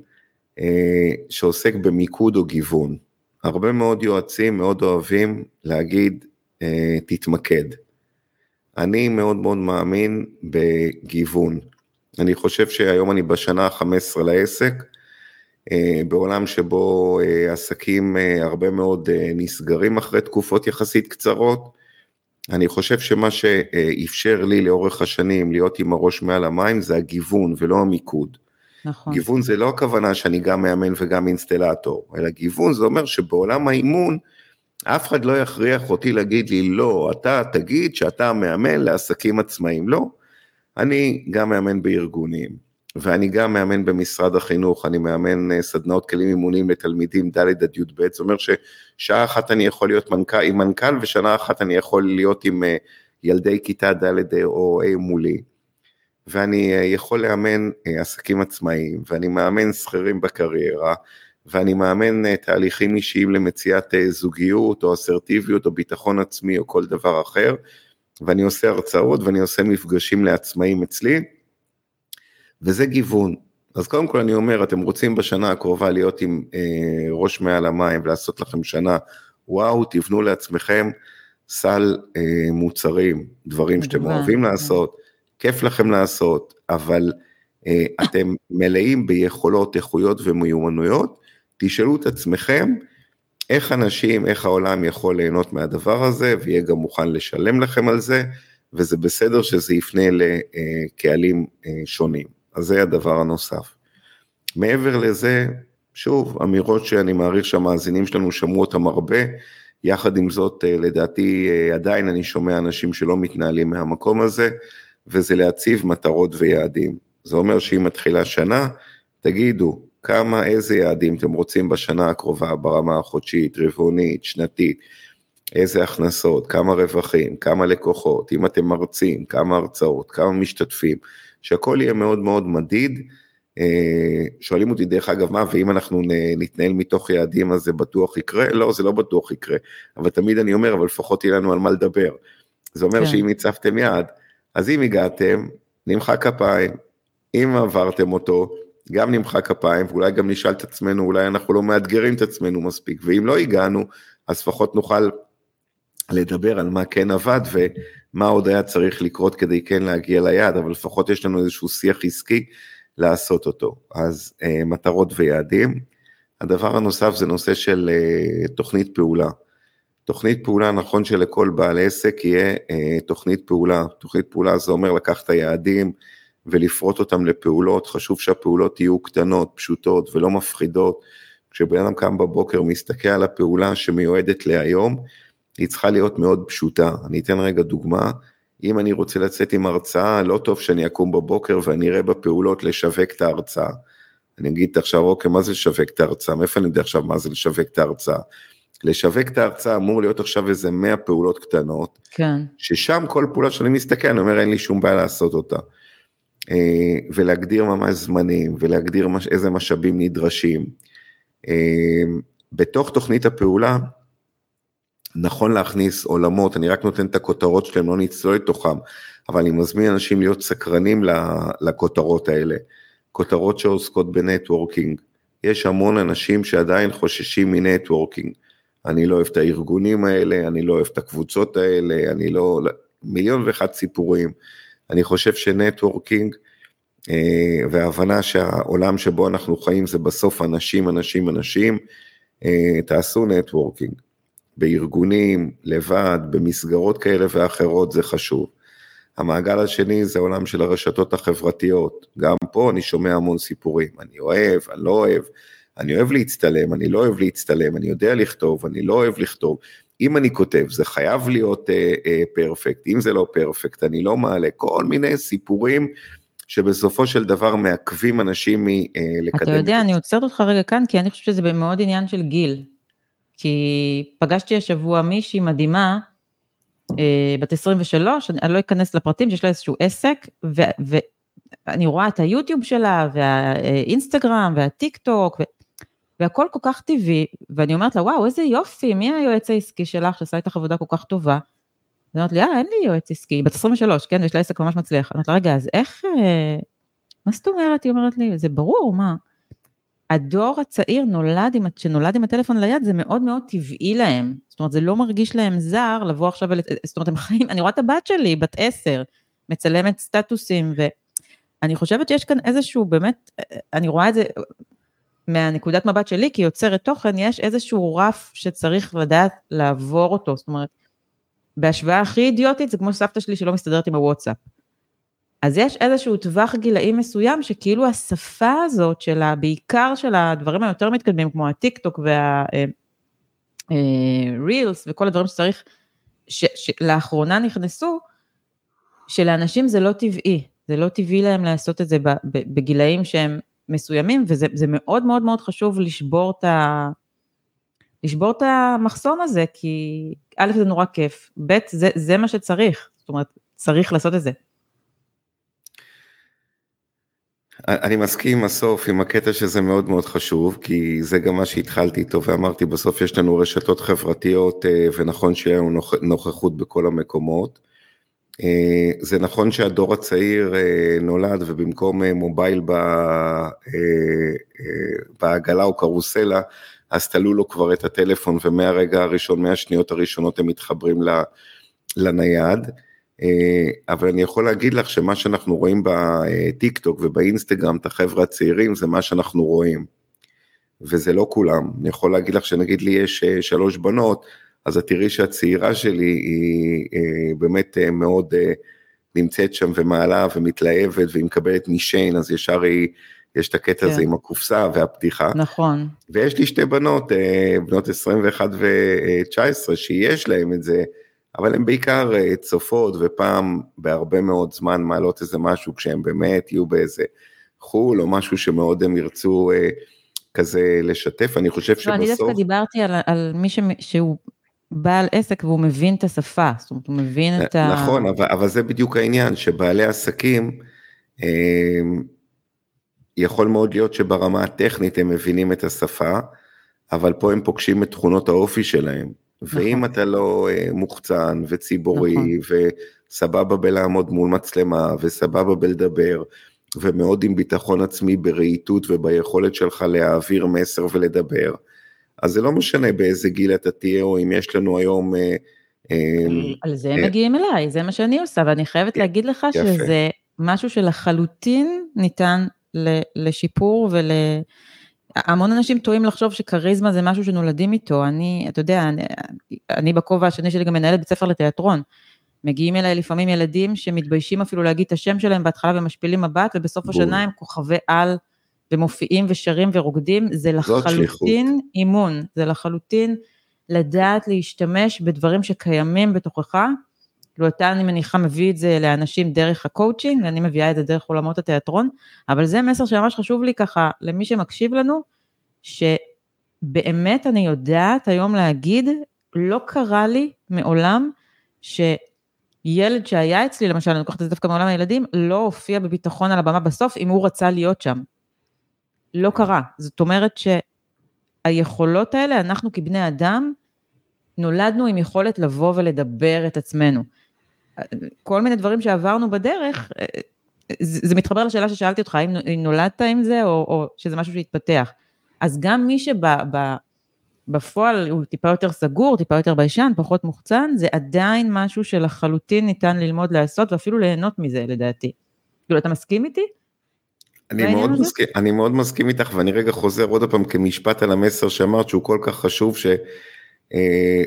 שעוסק במיקוד או גיוון. הרבה מאוד יועצים מאוד אוהבים להגיד, תתמקד. אני מאוד מאוד מאמין בגיוון. אני חושב שהיום אני בשנה ה-15 לעסק, אה, בעולם שבו אה, עסקים אה, הרבה מאוד נסגרים אחרי תקופות יחסית קצרות. אני חושב שמה שאפשר לי לאורך השנים להיות עם הראש מעל המים זה הגיוון ולא המיקוד. נכון. גיוון זה לא הכוונה שאני גם מאמן וגם אינסטלטור, אלא גיוון זה אומר שבעולם האימון אף אחד לא יכריח אותי להגיד לי, לא, אתה תגיד שאתה מאמן לעסקים עצמאיים. לא, אני גם מאמן בארגונים, ואני גם מאמן במשרד החינוך, אני מאמן אה, סדנאות כלים אימונים לתלמידים ד' עד י"ב, זאת אומרת ששעה אחת אני יכול להיות מנכ"ל, עם מנכ"ל, ושנה אחת אני יכול להיות עם אה, ילדי כיתה ד' או ה' מולי. ואני אה, יכול לאמן עסקים עצמאיים, ואני מאמן שכירים בקריירה, ואני מאמן אה, תהליכים אישיים למציאת אה, זוגיות או אסרטיביות או ביטחון עצמי או כל דבר אחר, ואני עושה הרצאות ואני עושה מפגשים לעצמאים אצלי, וזה גיוון. אז קודם כל אני אומר, אתם רוצים בשנה הקרובה להיות עם אה, ראש מעל המים ולעשות לכם שנה, וואו, תבנו לעצמכם סל אה, מוצרים, דברים שאתם אוהבים לעשות, כיף לכם לעשות, אבל אה, אתם מלאים ביכולות, איכויות ומיומנויות, תשאלו את עצמכם איך אנשים, איך העולם יכול ליהנות מהדבר הזה ויהיה גם מוכן לשלם לכם על זה, וזה בסדר שזה יפנה לקהלים אה, שונים. אז זה הדבר הנוסף. מעבר לזה, שוב, אמירות שאני מעריך שהמאזינים שלנו שמעו אותם הרבה, יחד עם זאת, אה, לדעתי אה, עדיין אני שומע אנשים שלא מתנהלים מהמקום הזה, וזה להציב מטרות ויעדים. זה אומר שאם מתחילה שנה, תגידו, כמה, איזה יעדים אתם רוצים בשנה הקרובה ברמה החודשית, רבעונית, שנתית, איזה הכנסות, כמה רווחים, כמה לקוחות, אם אתם מרצים, כמה הרצאות, כמה משתתפים, שהכל יהיה מאוד מאוד מדיד. אה, שואלים אותי דרך אגב מה ואם אנחנו נתנהל מתוך יעדים אז זה בטוח יקרה? לא זה לא בטוח יקרה, אבל תמיד אני אומר אבל לפחות יהיה לנו על מה לדבר. זה אומר כן. שאם הצבתם יעד, אז אם הגעתם, נמחא כפיים, אם עברתם אותו, גם נמחא כפיים, ואולי גם נשאל את עצמנו, אולי אנחנו לא מאתגרים את עצמנו מספיק, ואם לא הגענו, אז לפחות נוכל לדבר על מה כן עבד ומה עוד היה צריך לקרות כדי כן להגיע ליעד, אבל לפחות יש לנו איזשהו שיח עסקי לעשות אותו. אז אה, מטרות ויעדים. הדבר הנוסף זה נושא של אה, תוכנית פעולה. תוכנית פעולה, נכון שלכל בעל עסק יהיה אה, תוכנית פעולה. תוכנית פעולה זה אומר לקחת את היעדים, ולפרוט אותם לפעולות, חשוב שהפעולות יהיו קטנות, פשוטות ולא מפחידות. כשבן אדם קם בבוקר מסתכל על הפעולה שמיועדת להיום, היא צריכה להיות מאוד פשוטה. אני אתן רגע דוגמה, אם אני רוצה לצאת עם הרצאה, לא טוב שאני אקום בבוקר ואני אראה בפעולות לשווק את ההרצאה. אני אגיד עכשיו, אוקיי, מה זה לשווק את ההרצאה? מאיפה אני יודע עכשיו מה זה לשווק את ההרצאה? לשווק את ההרצאה אמור להיות עכשיו איזה 100 פעולות קטנות, כן. ששם כל פעולה שאני מסתכל, אני אומר, אין לי שום בעיה לעשות אותה. אה, ולהגדיר ממש זמנים ולהגדיר מש, איזה משאבים נדרשים. אה, בתוך תוכנית הפעולה נכון להכניס עולמות, אני רק נותן את הכותרות שלהם, לא נצלול לתוכם, אבל אני מזמין אנשים להיות סקרנים לכותרות האלה. כותרות שעוסקות בנטוורקינג. יש המון אנשים שעדיין חוששים מ networking. אני לא אוהב את הארגונים האלה, אני לא אוהב את הקבוצות האלה, אני לא... מיליון ואחד סיפורים. אני חושב ש networking אה, וההבנה שהעולם שבו אנחנו חיים זה בסוף אנשים, אנשים, אנשים, אה, תעשו networking. בארגונים, לבד, במסגרות כאלה ואחרות זה חשוב. המעגל השני זה עולם של הרשתות החברתיות. גם פה אני שומע המון סיפורים, אני אוהב, אני לא אוהב, אני אוהב להצטלם, אני לא אוהב להצטלם, אני יודע לכתוב, אני לא אוהב לכתוב. אם אני כותב, זה חייב להיות פרפקט, uh, uh, אם זה לא פרפקט, אני לא מעלה כל מיני סיפורים שבסופו של דבר מעכבים אנשים מלקדם. אתה יודע, אני עוצרת אותך רגע כאן, כי אני חושבת שזה מאוד עניין של גיל. כי פגשתי השבוע מישהי מדהימה, uh, בת 23, אני לא אכנס לפרטים, שיש לה איזשהו עסק, ואני רואה את היוטיוב שלה, והאינסטגרם, והטיק טוק, והכל כל כך טבעי, ואני אומרת לה, וואו, איזה יופי, מי היועץ העסקי שלך שעשה איתך עבודה כל כך טובה? היא אומרת לי, אה, אין לי יועץ עסקי, בת 23, כן, יש לה עסק ממש מצליח. אני אומרת לה, רגע, אז איך, אה, מה זאת אומרת? היא אומרת לי, זה ברור, מה? הדור הצעיר נולד עם, שנולד עם הטלפון ליד, זה מאוד מאוד טבעי להם. זאת אומרת, זה לא מרגיש להם זר לבוא עכשיו. זאת אומרת, הם חיים, אני רואה את הבת שלי, בת עשר, מצלמת סטטוסים, ואני חושבת שיש כאן איזשהו, באמת, אני רואה את זה מהנקודת מבט שלי, כיוצרת תוכן, יש איזשהו רף שצריך לדעת לעבור אותו, זאת אומרת, בהשוואה הכי אידיוטית, זה כמו סבתא שלי שלא מסתדרת עם הוואטסאפ. אז יש איזשהו טווח גילאים מסוים שכאילו השפה הזאת של. בעיקר של הדברים היותר מתקדמים, כמו הטיק טוק והרילס וכל הדברים שצריך, שלאחרונה נכנסו, שלאנשים זה לא טבעי, זה לא טבעי להם לעשות את זה בגילאים שהם מסוימים, וזה מאוד מאוד מאוד חשוב לשבור את ה... לשבור את המחסום הזה, כי א', זה נורא כיף, ב', זה, זה מה שצריך, זאת אומרת, צריך לעשות את זה. אני מסכים עם הסוף, עם הקטע שזה מאוד מאוד חשוב, כי זה גם מה שהתחלתי איתו ואמרתי, בסוף יש לנו רשתות חברתיות, אה, ונכון שיהיה לנו נוכחות בכל המקומות. אה, זה נכון שהדור הצעיר אה, נולד ובמקום מובייל בעגלה או קרוסלה, אז תלו לו כבר את הטלפון ומהרגע הראשון, מהשניות הראשונות הם מתחברים לנייד. אה, אבל אני יכול להגיד לך שמה שאנחנו רואים בטיק טוק ובאינסטגרם, את החבר'ה הצעירים, זה מה שאנחנו רואים. וזה לא כולם. אני יכול להגיד לך שנגיד לי יש אה, שלוש בנות, אז את תראי שהצעירה שלי היא אה, באמת מאוד נמצאת שם ומעלה ומתלהבת והיא מקבלת משיין, אז ישר היא, יש את הקטע כן. הזה עם הקופסה והפתיחה. נכון. ויש לי שתי בנות, בנות 21 ו-19, שיש להן את זה, אבל הן בעיקר אה, צופות ופעם בהרבה מאוד זמן מעלות איזה משהו כשהם באמת יהיו באיזה חו"ל או משהו שמאוד הם ירצו אה, כזה לשתף, אני חושב לא, שבסוף... אני דווקא דיברתי על, על מי ש... שהוא בעל עסק והוא מבין את השפה, זאת אומרת הוא מבין את ה... נכון, אבל, אבל זה בדיוק העניין, שבעלי עסקים, אה, יכול מאוד להיות שברמה הטכנית הם מבינים את השפה, אבל פה הם פוגשים את תכונות האופי שלהם. ואם נכון. אתה לא אה, מוחצן וציבורי נכון. וסבבה בלעמוד מול מצלמה וסבבה בלדבר ומאוד עם ביטחון עצמי ברהיטות וביכולת שלך להעביר מסר ולדבר, אז זה לא משנה באיזה גיל אתה תהיה או אם יש לנו היום... אה, אה, על זה הם מגיעים אליי, זה מה שאני עושה, ואני חייבת להגיד לך שזה משהו שלחלוטין ניתן לשיפור ול... המון אנשים טועים לחשוב שכריזמה זה משהו שנולדים איתו, אני, אתה יודע, אני, אני בכובע השני שלי גם מנהלת בית ספר לתיאטרון. מגיעים אליי לפעמים ילדים שמתביישים אפילו להגיד את השם שלהם בהתחלה ומשפילים מבט, ובסוף. השנה הם כוכבי על ומופיעים ושרים ורוקדים, זה לחלוטין אימון, זה לחלוטין לדעת להשתמש בדברים שקיימים בתוכך, כאילו אתה אני מניחה מביא את זה לאנשים דרך הקואוצ'ינג, ואני מביאה את זה דרך עולמות התיאטרון, אבל זה מסר שממש חשוב לי ככה למי שמקשיב לנו, שבאמת אני יודעת היום להגיד, לא קרה לי מעולם שילד שהיה אצלי, למשל, אני לוקחת את זה דווקא מעולם הילדים, לא הופיע בביטחון על הבמה בסוף אם הוא רצה להיות שם. לא קרה. זאת אומרת שהיכולות האלה, אנחנו כבני אדם, נולדנו עם יכולת לבוא ולדבר את עצמנו. כל מיני דברים שעברנו בדרך, זה, מתחבר לשאלה ששאלתי אותך, האם נולדת עם זה, או, או שזה משהו שהתפתח. אז גם מי שבפועל הוא טיפה יותר סגור, טיפה יותר ביישן, פחות מוחצן, זה עדיין משהו שלחלוטין ניתן ללמוד לעשות, ואפילו ליהנות מזה, לדעתי. כאילו, אתה מסכים איתי? אני מאוד, מסכים, אני מאוד מסכים איתך, ואני רגע חוזר עוד פעם כמשפט על המסר שאמרת, שהוא כל כך חשוב, ש... אה,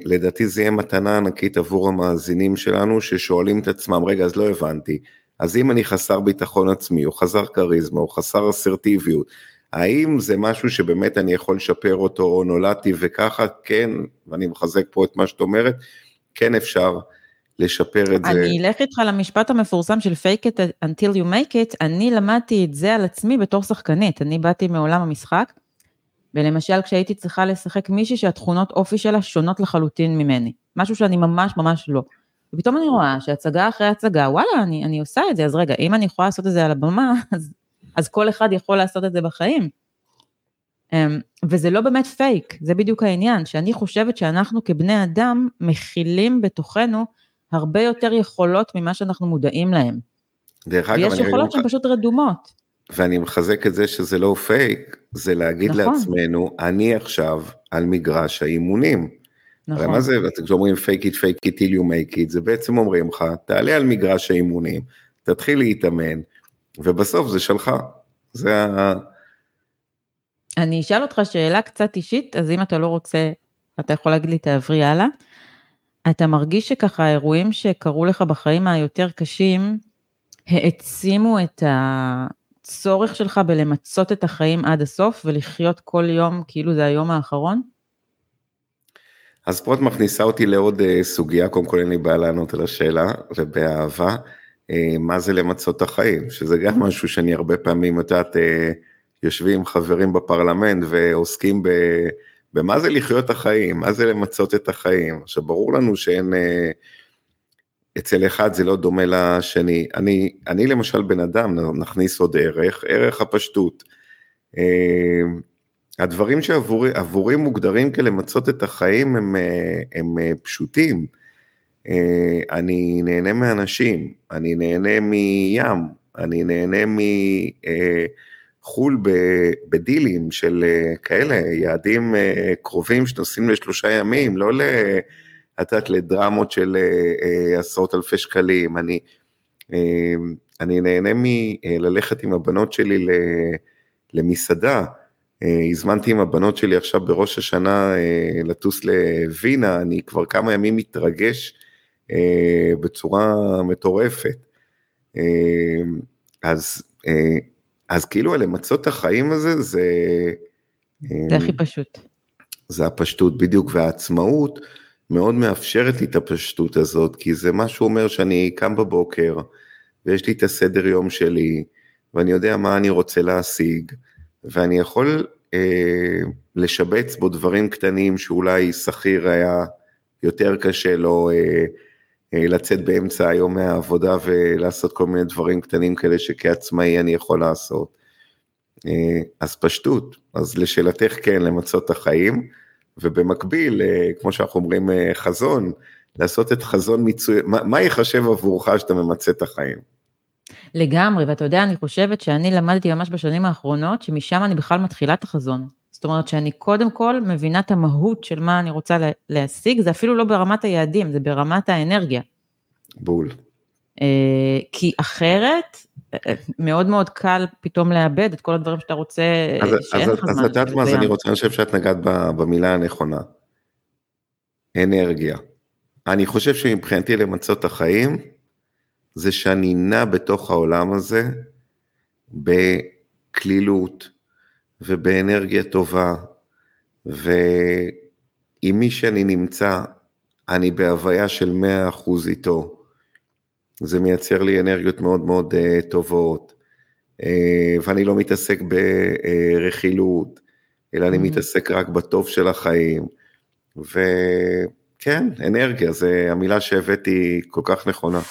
זה יהיה מתנה ענקית עבור המאזינים שלנו ששואלים את עצמם, רגע, אז לא הבנתי, אז אם אני חסר ביטחון עצמי, או חסר כריזמה, או חסר אסרטיביות, האם זה משהו שבאמת אני יכול לשפר אותו, או נולדתי וככה? כן, ואני מחזק פה את מה שאת אומרת, כן אפשר לשפר את אני זה. אני אלך איתך למשפט המפורסם של fake it until you make it, אני למדתי את זה על עצמי בתור שחקנית, אני באתי מעולם המשחק, ולמשל כשהייתי צריכה לשחק מישהי שהתכונות אופי שלה שונות לחלוטין ממני, משהו שאני ממש ממש לא. ופתאום אני רואה שהצגה אחרי הצגה, וואלה, אני, אני עושה את זה, אז רגע, אם אני יכולה לעשות את זה על הבמה, אז, אז כל אחד יכול לעשות את זה בחיים. אמ, וזה לא באמת פייק, זה בדיוק העניין, שאני חושבת שאנחנו כבני אדם מכילים בתוכנו הרבה יותר יכולות ממה שאנחנו מודעים להם. דרך אגב, ויש יכולות שהן פשוט רדומות. ואני מחזק את זה שזה לא פייק, זה להגיד נכון. לעצמנו, אני עכשיו על מגרש האימונים. נכון. הרי מה זה, כשאומרים fake it, fake it till you make it, זה בעצם אומרים לך, תעלה על מגרש האימונים, תתחיל להתאמן, ובסוף זה שלך. זה ה... אני אשאל אותך שאלה קצת אישית, אז אם אתה לא רוצה, אתה יכול להגיד לי, תעברי הלאה. אתה מרגיש שככה האירועים שקרו לך בחיים היותר קשים, העצימו את הצורך שלך בלמצות את החיים עד הסוף ולחיות כל יום כאילו זה היום האחרון? אז פה את מכניסה אותי לעוד uh, סוגיה, קודם כל אין לי בעיה לענות על השאלה, ובאהבה, uh, מה זה למצות את החיים, שזה גם משהו שאני הרבה פעמים, את יודעת, uh, יושבים חברים בפרלמנט ועוסקים ב... במה זה לחיות את החיים, מה זה למצות את החיים. עכשיו, ברור לנו שאין... Uh, אצל אחד זה לא דומה לשני. אני, אני למשל בן אדם, נכניס עוד ערך, ערך הפשטות. הדברים שעבורי מוגדרים כלמצות את החיים הם, אה, הם אה, פשוטים. אה, אני נהנה מאנשים, אני נהנה מים, אני נהנה מחו"ל בדילים של כאלה, יעדים קרובים שנוסעים לשלושה ימים, לא לתת לדרמות של עשרות אלפי שקלים. אני, אני נהנה מללכת עם הבנות שלי למסעדה. אה, הזמנתי עם הבנות שלי עכשיו בראש השנה אה, לטוס לווינה, אני כבר כמה ימים מתרגש אה, בצורה מטורפת. אז, אז כאילו למצות את החיים הזה זה... זה הכי פשוט. זה הפשטות בדיוק, והעצמאות מאוד מאפשרת לי את הפשטות הזאת, כי זה מה שהוא אומר שאני קם בבוקר, ויש לי את הסדר יום שלי, ואני יודע מה אני רוצה להשיג, ואני יכול אה, לשבץ בו דברים קטנים שאולי שכיר היה יותר קשה לו אה, אה, לצאת באמצע היום מהעבודה ולעשות כל מיני דברים קטנים כאלה שכעצמאי אני יכול לעשות. אה, אז פשטות, אז לשאלתך כן, למצות את החיים, ובמקביל, אה, כמו שאנחנו אומרים, אה, חזון, לעשות את חזון מיצוי, מה, מה ייחשב עבורך שאתה ממצה את החיים? לגמרי, ואתה יודע, אני חושבת שאני למדתי ממש בשנים האחרונות, שמשם אני בכלל מתחילה את החזון. זאת אומרת שאני קודם כל מבינה את המהות של מה אני רוצה להשיג, זה אפילו לא ברמת היעדים, זה ברמת האנרגיה. בול. אה, כי אחרת, אה, מאוד מאוד קל פתאום לאבד את כל הדברים שאתה רוצה, אז, שאין לך זמן. אז את יודעת מה, אז אני רוצה, אני חושב שאת נגעת במילה הנכונה. אנרגיה. אני חושב שמבחינתי למצות את החיים, זה שאני נע בתוך העולם הזה בקלילות ובאנרגיה טובה, ועם מי שאני נמצא, אני בהוויה של 100% איתו. זה מייצר לי אנרגיות מאוד מאוד uh, טובות, uh, ואני לא מתעסק ברכילות, אלא אני mm-hmm. מתעסק רק בטוב של החיים, וכן, אנרגיה, זה המילה שהבאתי כל כך נכונה.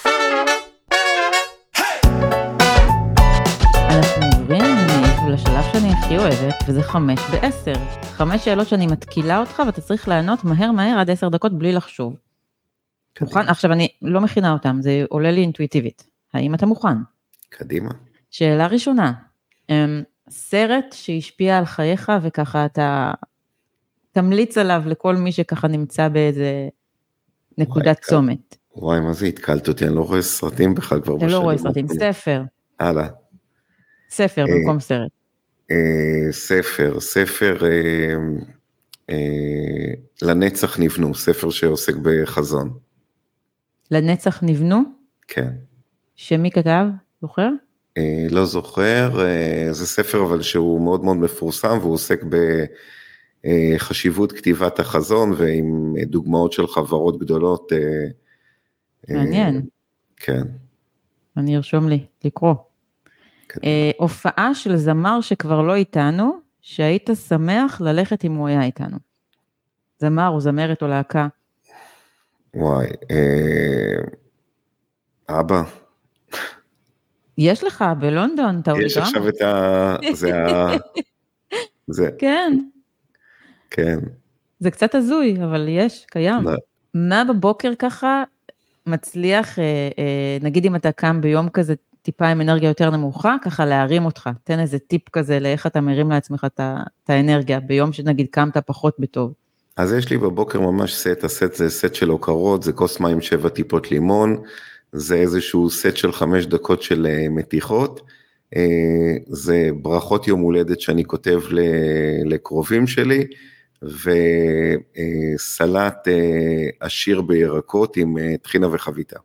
שאני הכי אוהבת, וזה חמש בעשר. חמש שאלות שאני מתקילה אותך ואתה צריך לענות מהר מהר עד עשר דקות בלי לחשוב. מוכן? עכשיו אני לא מכינה אותם, זה עולה לי אינטואיטיבית. האם אתה מוכן? קדימה. שאלה ראשונה, אמ, סרט שהשפיע על חייך וככה אתה תמליץ עליו לכל מי שככה נמצא באיזה נקודת צומת. וואי, מה זה התקלת אותי? אני לא רואה סרטים בכלל כבר בשנים. אתה לא רואה סרטים, ספר. הלאה. ספר אה, במקום סרט. אה, ספר, ספר אה, אה, לנצח נבנו, ספר שעוסק בחזון. לנצח נבנו? כן. שמי כתב? זוכר? אה, לא זוכר, אה, זה ספר אבל שהוא מאוד מאוד מפורסם והוא עוסק בחשיבות אה, כתיבת החזון ועם דוגמאות של חברות גדולות. אה, מעניין. אה, כן. אני ארשום לי, לקרוא. אה, הופעה של זמר שכבר לא איתנו, שהיית שמח ללכת אם הוא היה איתנו. זמר או זמרת או להקה. וואי, אה, אבא. יש לך בלונדון את יש עכשיו את ה... זה ה... זה... כן. כן. זה קצת הזוי, אבל יש, קיים. לא. מה בבוקר ככה מצליח, אה, אה, נגיד אם אתה קם ביום כזה טיפה עם אנרגיה יותר נמוכה, ככה להרים אותך. תן איזה טיפ כזה לאיך אתה מרים לעצמך את האנרגיה, ביום שנגיד קמת פחות בטוב. אז יש לי בבוקר ממש סט, הסט זה סט של הוקרות, זה כוס מים שבע טיפות לימון, זה איזשהו סט של חמש דקות של אה, מתיחות, אה, זה ברכות יום הולדת שאני כותב לקרובים שלי, וסלט אה, עשיר בירקות עם טחינה וחביתה.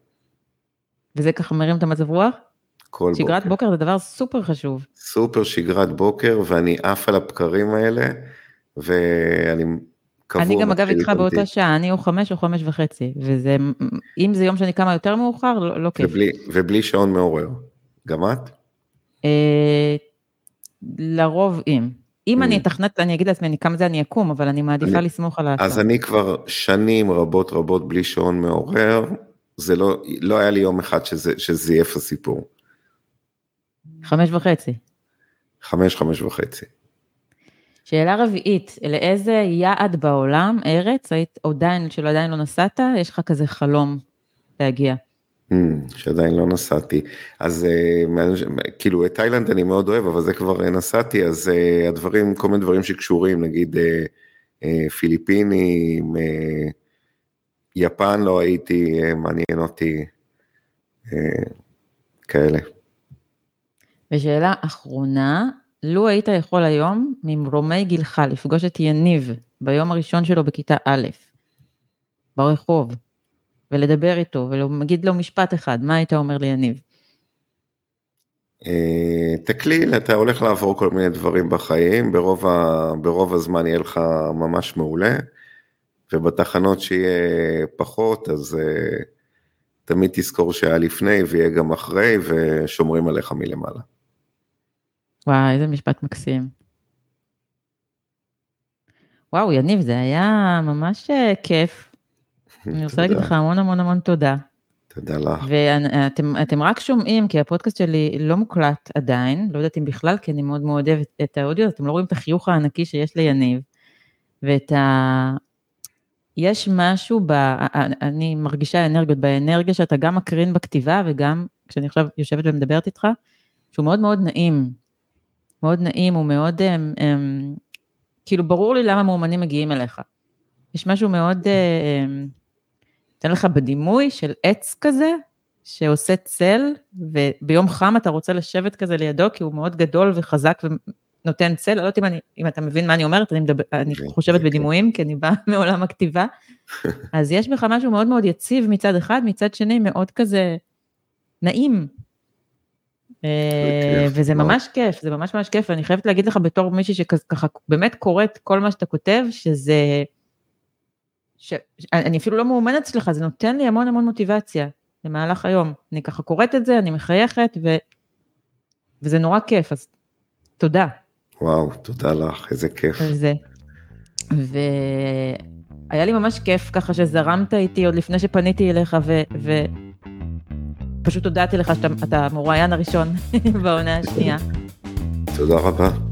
וזה ככה מרים את המצב רוח? כל שגרת בוקר. בוקר זה דבר סופר חשוב. סופר שגרת בוקר, ואני עף על הבקרים האלה, ואני קבוע. אני גם אגב איתך באותה. שעה, אני או חמש או חמש וחצי, וזה, אם זה יום שאני קמה יותר מאוחר, לא, לא כיף. ובלי, ובלי שעון מעורר. גם את? אה, לרוב אם. אם Mm. אני אתכנת, אני אגיד לעצמי, כמה זה אני אקום, אבל אני מעדיפה לסמוך על אז ההצעה. אני כבר שנים רבות רבות בלי שעון מעורר, זה לא, לא היה לי יום אחד שזה, שזייף הסיפור. חמש וחצי. חמש, חמש וחצי. שאלה רביעית, לאיזה יעד בעולם, ארץ, היית עדיין, שלא עדיין לא נסעת, יש לך כזה חלום להגיע. Hmm, שעדיין לא נסעתי. אז מה- כאילו את תאילנד אני מאוד אוהב, אבל זה כבר אה, נסעתי, אז אה, הדברים, כל מיני דברים שקשורים, נגיד אה, אה, פיליפינים, אה, יפן לא הייתי, אה, מעניין אותי, אה, כאלה. ושאלה אחרונה, לו היית יכול היום, ממרומי גילך, לפגוש את יניב ביום הראשון שלו בכיתה א', ברחוב, ולדבר איתו, ולהגיד לו משפט אחד, מה היית אומר ליניב? אה, תקליל, אתה הולך לעבור כל מיני דברים בחיים, ברוב, ה, ברוב הזמן יהיה לך ממש מעולה, ובתחנות שיהיה פחות, אז uh, תמיד תזכור שהיה לפני ויהיה גם אחרי, ושומרים עליך מלמעלה. וואי, איזה משפט מקסים. וואו, יניב, זה היה ממש אה, כיף. אני רוצה להגיד. לך המון המון המון תודה. תודה לך. ואתם אתם רק שומעים, כי הפודקאסט שלי לא מוקלט עדיין, לא יודעת אם בכלל, כי אני מאוד מאוד אוהבת את האודיו, אתם לא רואים את החיוך הענקי שיש ליניב, ואת ה... יש משהו, ב... אני מרגישה אנרגיות, באנרגיה שאתה גם מקרין בכתיבה, וגם כשאני עכשיו יושבת ומדברת איתך, שהוא מאוד מאוד נעים. מאוד נעים, הוא מאוד, הם, הם, כאילו ברור לי למה מאומנים מגיעים אליך. יש משהו מאוד, אה, הם, נותן לך בדימוי של עץ כזה, שעושה צל, וביום חם אתה רוצה לשבת כזה לידו, כי הוא מאוד גדול וחזק ונותן צל, לא יודעת אם, אני, אם אתה מבין מה אני אומרת, אני, מדבר, אני כן, חושבת כן. בדימויים, כי אני באה מעולם הכתיבה, אז יש בך משהו מאוד מאוד יציב מצד אחד, מצד שני מאוד כזה נעים. אה, וזה. ממש כיף, זה ממש ממש כיף, ואני חייבת להגיד לך בתור מישהי שככה באמת קוראת כל מה שאתה כותב, שזה... ש... אני אפילו לא מאומנת אצלך, זה נותן לי המון המון מוטיבציה במהלך היום. אני ככה קוראת את זה, אני מחייכת, ו... וזה נורא כיף, אז תודה וואו, תודה לך, איזה כיף. זה. והיה לי ממש כיף ככה שזרמת איתי עוד לפני שפניתי אליך, ו... ו... פשוט הודעתי לך שאתה אתה המרואיין הראשון בעונה השנייה. תודה רבה.